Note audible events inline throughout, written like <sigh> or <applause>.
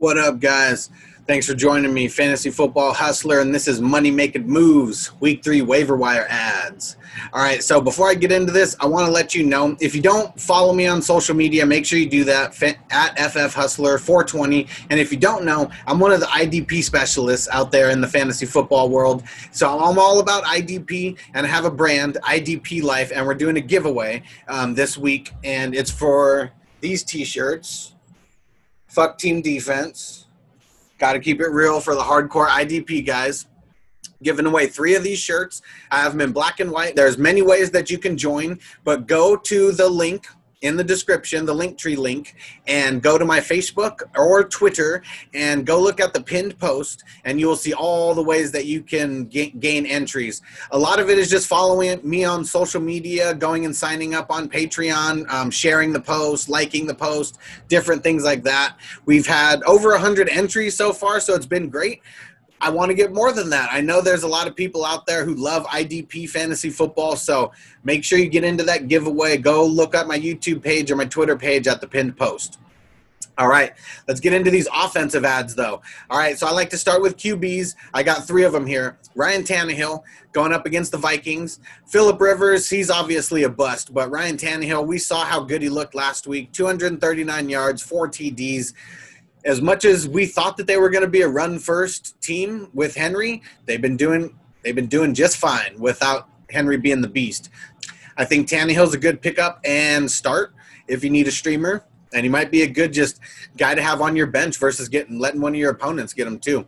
What up, guys? Thanks for joining me, Fantasy Football Hustler, and this is Money Making Moves, Week 3 waiver wire adds. All right, so before I get into this, I want to let you know if you don't follow me on social media, make sure you do that at FF Hustler 420. And if you don't know, I'm one of the IDP specialists out there in the fantasy football world. So I'm all about IDP, and I have a brand, IDP Life, and we're doing a giveaway um, this week, and it's for these t shirts Fuck team defense. Got to keep it real for the hardcore IDP guys. Giving away three of these shirts. I have them in black and white. There's many ways that you can join, but go to the link in the description, the Linktree link, and go to my Facebook or Twitter and go look at the pinned post, and you will see all the ways that you can gain entries. A lot of it is just following me on social media, going and signing up on Patreon, um, sharing the post, liking the post, different things like that. We've had over 100 entries so far, so it's been great. I want to get more than that. I know there's a lot of people out there who love IDP fantasy football, so make sure you get into that giveaway. Go look at my YouTube page or my Twitter page at the pinned post. All right, let's get into these offensive adds, though. All right, so I like to start with QBs. I got three of them here. Ryan Tannehill going up against the Vikings. Philip Rivers, he's obviously a bust, but Ryan Tannehill, we saw how good he looked last week 239 yards, four TDs as much as we thought that they were going to be a run first team with Henry, they've been doing they've been doing just fine without Henry being the beast. I think Tannehill's a good pickup and start if you need a streamer, and he might be a good just guy to have on your bench versus getting letting one of your opponents get him too.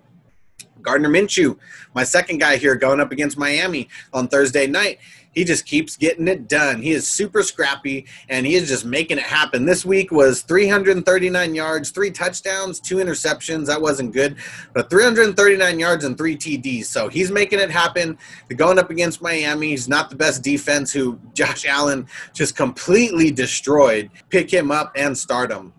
Gardner Minshew, my second guy here, going up against Miami on Thursday night. He just keeps getting it done. He is super scrappy and he is just making it happen. This week was 339 yards, three touchdowns, two interceptions. That wasn't good, but 339 yards and three TDs. So he's making it happen. going up against Miami. He's not the best defense who Josh Allen just completely destroyed. Pick him up and start him.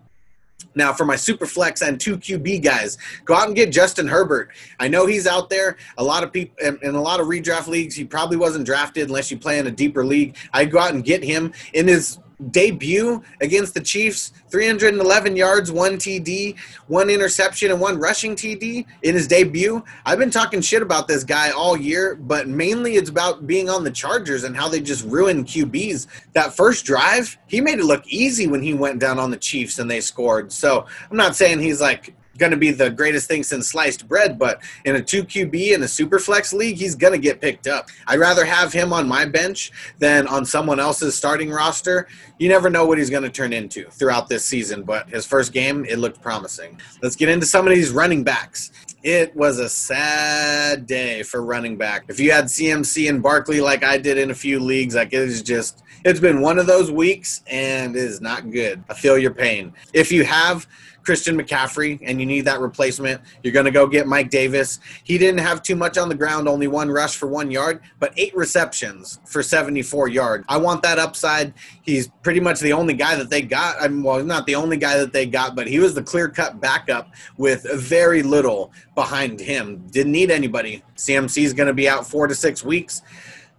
Now, for my super flex and two QB guys, go out and get Justin Herbert. I know he's out there. A lot of people in, a lot of redraft leagues, he probably wasn't drafted unless you play in a deeper league. I'd go out and get him in his debut against the Chiefs 311 yards, one TD, one interception, and one rushing TD in his debut. I've been talking shit about this guy all year, but mainly it's about being on the Chargers and how they just ruined QBs. That first drive, he made it look easy when he went down on the Chiefs and they scored. So I'm not saying he's like going to be the greatest thing since sliced bread, but in a 2 QB in a super flex league, he's going to get picked up. I'd rather have him on my bench than on someone else's starting roster. You never know what he's going to turn into throughout this season, but his first game, it looked promising. Let's get into some of these running backs. It was a sad day for running back. If you had CMC and Barkley like I did in a few leagues, like it is just it's been one of those weeks and it is not good. I feel your pain. If you have Christian McCaffrey and you need that replacement, you're going to go get Mike Davis. He didn't have too much on the ground, only one rush for one yard, but eight receptions for 74 yards. I want that upside. He's pretty much the only guy that they got. I mean, well, not the only guy that they got, but he was the clear cut backup with very little behind him. Didn't need anybody. CMC is going to be out four to six weeks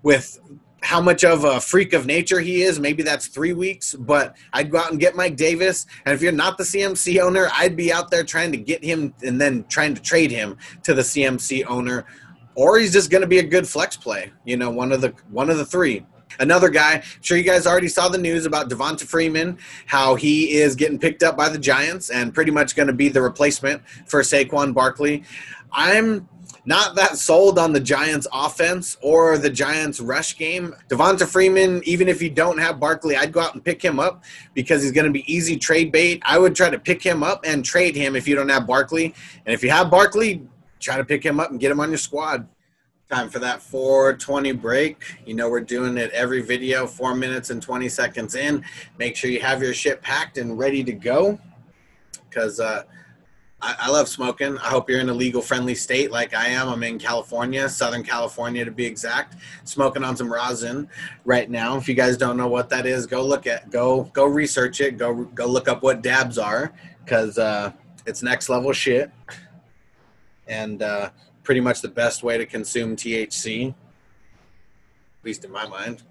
with how much of a freak of nature he is. Maybe that's three weeks, but I'd go out and get Mike Davis. And if you're not the CMC owner, I'd be out there trying to get him and then trying to trade him to the CMC owner. Or he's just going to be a good flex play. You know, one of the one of the three. Another guy, I'm sure you guys already saw the news about Devonta Freeman, how he is getting picked up by the Giants and pretty much going to be the replacement for Saquon Barkley. I'm not that sold on the Giants offense or the Giants rush game. Devonta Freeman, even if you don't have Barkley, I'd go out and pick him up because he's going to be easy trade bait. I would try to pick him up and trade him if you don't have Barkley. And if you have Barkley, try to pick him up and get him on your squad. Time for that 420 break. You know, we're doing it every video, four minutes and 20 seconds in. Make sure you have your shit packed and ready to go because, uh, I, love smoking. I hope you're in a legal friendly state like I am. I'm in California, Southern California to be exact. Smoking on some rosin right now. If you guys don't know what that is, go look at go go research it. Go go look up what dabs are because uh, it's next level shit and uh, pretty much the best way to consume THC, at least in my mind.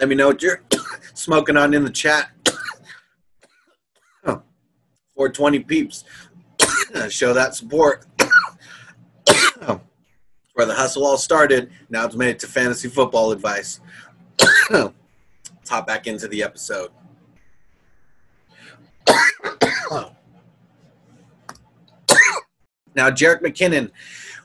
Let me know what you're <coughs> smoking on in the chat. <coughs> 420 peeps. <coughs> Show that support. Where the hustle all started, now it's made it to fantasy football advice. Let's hop back into the episode. now, Jerick McKinnon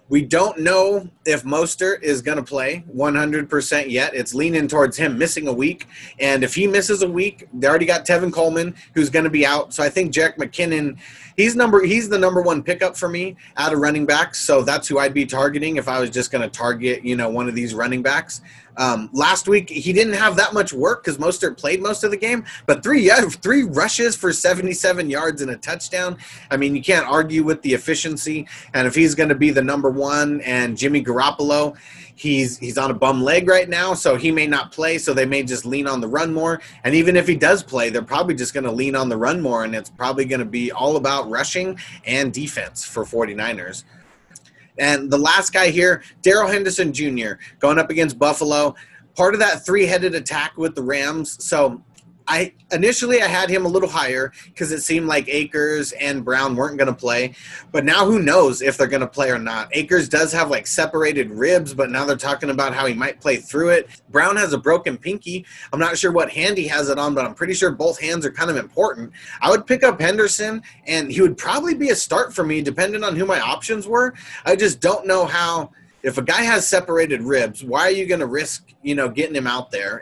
we don't know if Mostert is going to play 100% yet. It's leaning towards him missing a week. And if he misses a week, they already got Tevin Coleman who's going to be out. So I think Jerick McKinnon, he's number he's the number one pickup for me out of running backs. So that's who I'd be targeting if I was just going to target, you know, one of these running backs. Um, last week he didn't have that much work because Mostert played most of the game, but three yeah, three rushes for 77 yards and a touchdown. I mean, you can't argue with the efficiency. And if he's going to be the number one, and Jimmy Garoppolo, he's he's on a bum leg right now, so he may not play. So they may just lean on the run more. And even if he does play, they're probably just going to lean on the run more, and it's probably going to be all about rushing and defense for 49ers. And the last guy here, Darrell Henderson Jr., going up against Buffalo. Part of that three headed attack with the Rams. So I initially I had him a little higher because it seemed like Akers and Brown weren't going to play, but now who knows if they're going to play or not. Akers does have like separated ribs, but now they're talking about how he might play through it. Brown has a broken pinky. I'm not sure what hand he has it on, but I'm pretty sure both hands are kind of important. I would pick up Henderson, and he would probably be a start for me, depending on who my options were. I just don't know how if a guy has separated ribs, why are you going to risk, you know, getting him out there?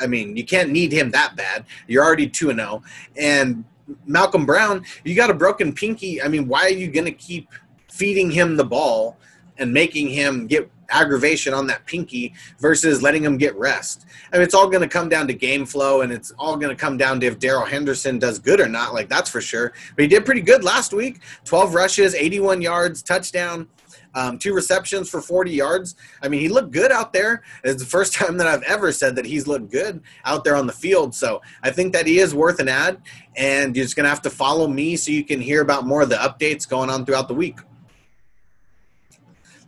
I mean, you can't need him that bad. You're already 2 0. And Malcolm Brown, you got a broken pinky. I mean, why are you going to keep feeding him the ball and making him get aggravation on that pinky versus letting him get rest? I mean, it's all going to come down to game flow and it's all going to come down to if Darrell Henderson does good or not. Like, that's for sure. But he did pretty good last week 12 rushes, 81 yards, touchdown um, two receptions for 40 yards. I mean, he looked good out there. It's the first <laughs> time that I've ever said that he's looked good out there on the field. So I think that he is worth an add, and you're just going to have to follow me so you can hear about more of the updates going on throughout the week.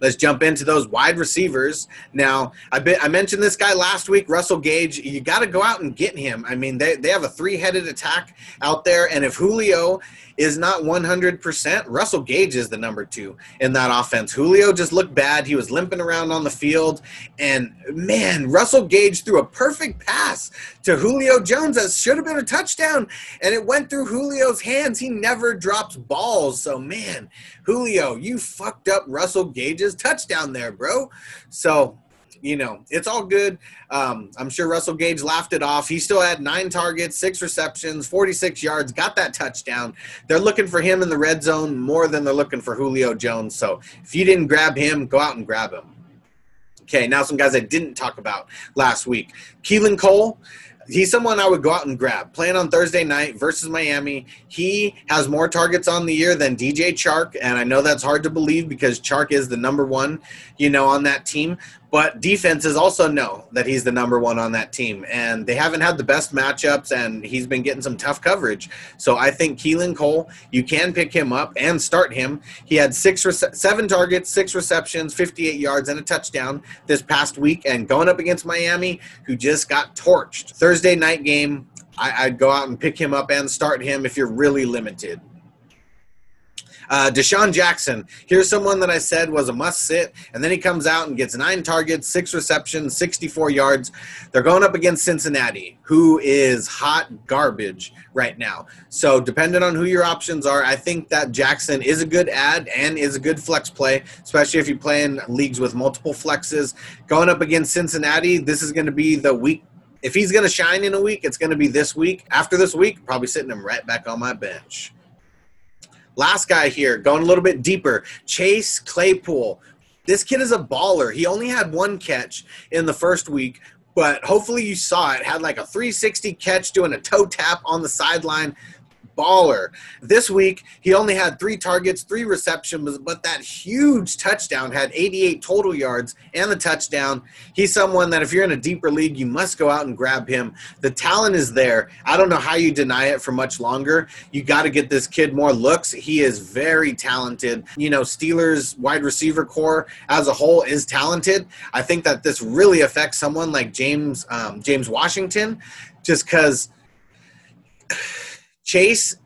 Let's jump into those wide receivers. Now, I, been, I mentioned this guy last week, Russell Gage. You got to go out and get him. I mean, they, they have a three headed attack out there. And if Julio is not 100%, Russell Gage is the number two in that offense. Julio just looked bad. He was limping around on the field. And man, Russell Gage threw a perfect pass to Julio Jones that should have been a touchdown. And it went through Julio's hands. He never drops balls. So, man, Julio, you fucked up Russell Gage's touchdown there, bro. So, you know, it's all good. Um, I'm sure Russell Gage laughed it off. He still had nine targets, six receptions, 46 yards, got that touchdown. They're looking for him in the red zone more than they're looking for Julio Jones. So if you didn't grab him, go out and grab him. Okay, now some guys I didn't talk about last week. Keelan Cole, he's someone I would go out and grab. Playing on Thursday night versus Miami, he has more targets on the year than DJ Chark, and I know that's hard to believe because Chark is the number one, you know, on that team. But defenses also know that he's the number one on that team, and they haven't had the best matchups, and he's been getting some tough coverage. So I think Keelan Cole, you can pick him up and start him. He had six, rece- seven targets, six receptions, 58 yards, and a touchdown this past week, and going up against Miami, who just got torched. Thursday night game, I, would go out and pick him up and start him if you're really limited. Uh, DeSean Jackson, here's someone that I said was a must sit, and then he comes out and gets nine targets, six receptions, 64 yards. They're going up against Cincinnati, who is hot garbage right now. So, depending on who your options are, I think that Jackson is a good add and is a good flex play, especially if you play in leagues with multiple flexes. Going up against Cincinnati, this is going to be the week if he's going to shine in a week, it's going to be this week. After this week, probably sitting him right back on my bench. Last guy here, going a little bit deeper, Chase Claypool. This kid is a baller. He only had one catch in the first week, but hopefully you saw it. Had like a 360 catch doing a toe tap on the sideline. Baller. This week, he only had three targets, three receptions, but that huge touchdown had 88 total yards and the touchdown. He's someone that if you're in a deeper league, you must go out and grab him. The talent is there. I don't know how you deny it for much longer. You got to get this kid more looks. He is very talented. You know, Steelers wide receiver corps as a whole is talented. I think that this really affects someone like James um, James Washington, just because Chase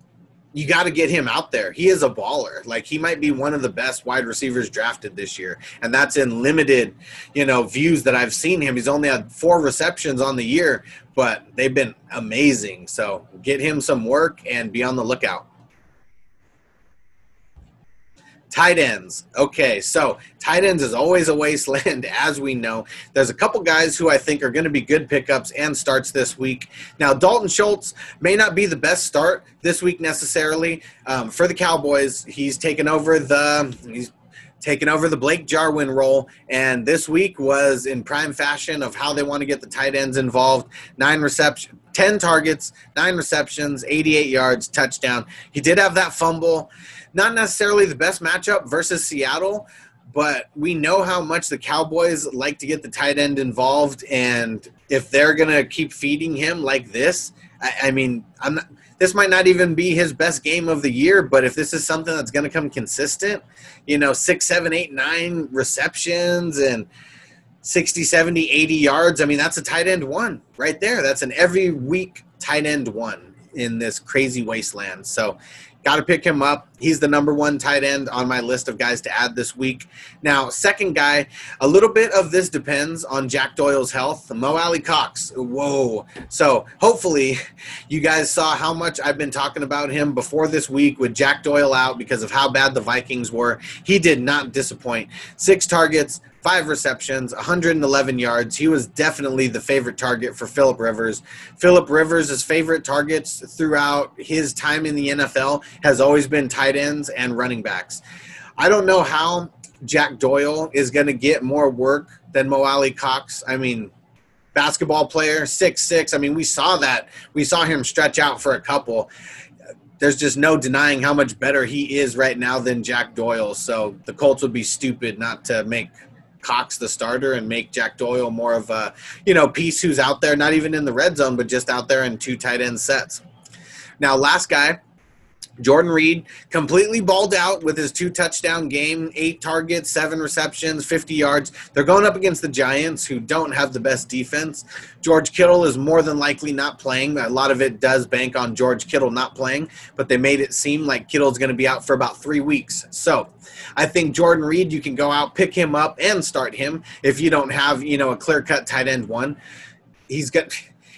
you got to get him out there. He is a baller. Like he might be one of the best wide receivers drafted this year, and that's in limited, you know, views that I've seen him. He's only had four receptions on the year, but they've been amazing. So get him some work and be on the lookout. Tight ends. Okay, so tight ends is always a wasteland, <laughs> as we know. There's a couple guys who I think are going to be good pickups and starts this week. Now, Dalton Schultz may not be the best start this week necessarily um, for the Cowboys. He's taken over the he's taken over the Blake Jarwin role, and this week was in prime fashion of how they want to get the tight ends involved. Nine reception, ten targets, nine receptions, 88 yards, touchdown. He did have that fumble not necessarily the best matchup versus Seattle, but we know how much the Cowboys like to get the tight end involved, and if they're gonna keep feeding him like this, I, I mean, I'm not. This might not even be his best game of the year, but if this is something that's going to come consistent, you know, six, seven, eight, nine receptions and 60, 70, 80 yards, I mean, that's a tight end one right there. That's an every week tight end one in this crazy wasteland. So Got to pick him up. He's the number one tight end on my list of guys to add this week. Now, second guy, a little bit of this depends on Jack Doyle's health. Mo Alie-Cox. Whoa. So hopefully <laughs> you guys saw how much I've been talking about him before this week with Jack Doyle out because of how bad the Vikings were. He did not disappoint. Six targets, five receptions, 111 yards. He was definitely the favorite target for Philip Rivers. Philip Rivers' favorite targets throughout his time in the NFL has always been tight ends and running backs. I don't know how Jack Doyle is going to get more work than Mo Alie-Cox. I mean, basketball player, six six. I mean, we saw that. We saw him stretch out for a couple. There's just no denying how much better he is right now than Jack Doyle. So the Colts would be stupid not to make Cox the starter and make Jack Doyle more of a, you know, piece who's out there, not even in the red zone, but just out there in two tight end sets. Now, last guy, Jordan Reed completely balled out with his two touchdown game, eight targets, seven receptions, 50 yards. They're going up against the Giants, who don't have the best defense. George Kittle is more than likely not playing. A lot of it does bank on George Kittle not playing, but they made it seem like Kittle's going to be out for about three weeks. So I think Jordan Reed, you can go out, pick him up, and start him if you don't have, you know, a clear cut tight end one. He's got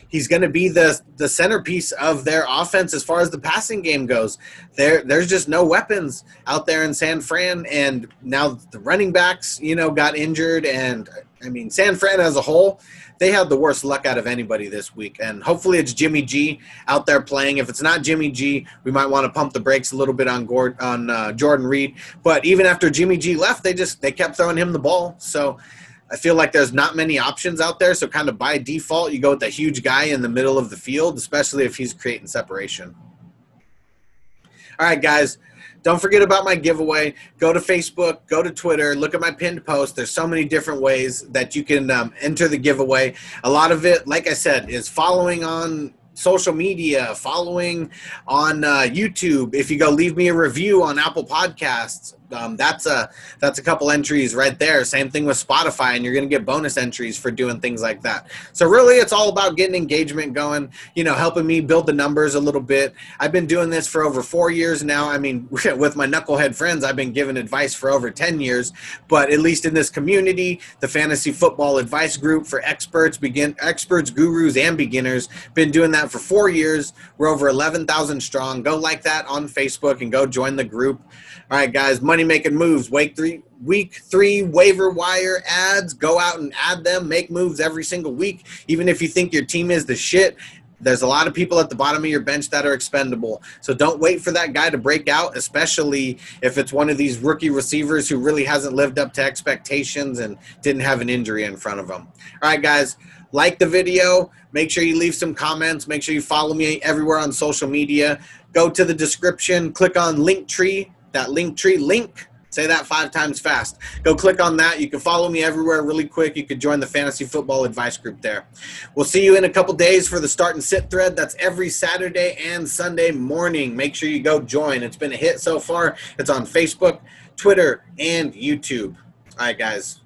he's going to be the the centerpiece of their offense as far as the passing game goes. There there's just no weapons out there in San Fran and now the running backs, you know, got injured and I mean San Fran as a whole, they had the worst luck out of anybody this week and hopefully it's Jimmy G out there playing. If it's not Jimmy G, we might want to pump the brakes a little bit on on uh, Jordan Reed, but even after Jimmy G left, they just they kept throwing him the ball. So I feel like there's not many options out there. So, kind of by default, you go with the huge guy in the middle of the field, especially if he's creating separation. All right, guys, don't forget about my giveaway. Go to Facebook, go to Twitter, look at my pinned post. There's so many different ways that you can um, enter the giveaway. A lot of it, like I said, is following on social media, following on uh, YouTube. If you go leave me a review on Apple Podcasts, um, that's a that's a couple entries right there. Same thing with Spotify, and you're going to get bonus entries for doing things like that. So really, it's all about getting engagement going. You know, helping me build the numbers a little bit. I've been doing this for over four years now. I mean, <laughs> with my knucklehead friends, I've been giving advice for over ten years. But at least in this community, the fantasy football advice group for experts, begin experts, gurus, and beginners, been doing that for four years. We're over eleven thousand strong. Go like that on Facebook and go join the group. All right, guys, money making moves. Week three, week three waiver wire adds. Go out and add them. Make moves every single week. Even if you think your team is the shit, there's a lot of people at the bottom of your bench that are expendable. So don't wait for that guy to break out, especially if it's one of these rookie receivers who really hasn't lived up to expectations and didn't have an injury in front of him. All right, guys, like the video. Make sure you leave some comments. Make sure you follow me everywhere on social media. go to the description, click on Linktree, that Linktree link. Say that five times fast. Go click on that. You can follow me everywhere really quick. You could join the fantasy football advice group there. We'll see you in a couple days for the start and sit thread. That's every Saturday and Sunday morning. Make sure you go join. It's been a hit so far. It's on Facebook, Twitter, and YouTube. All right, guys.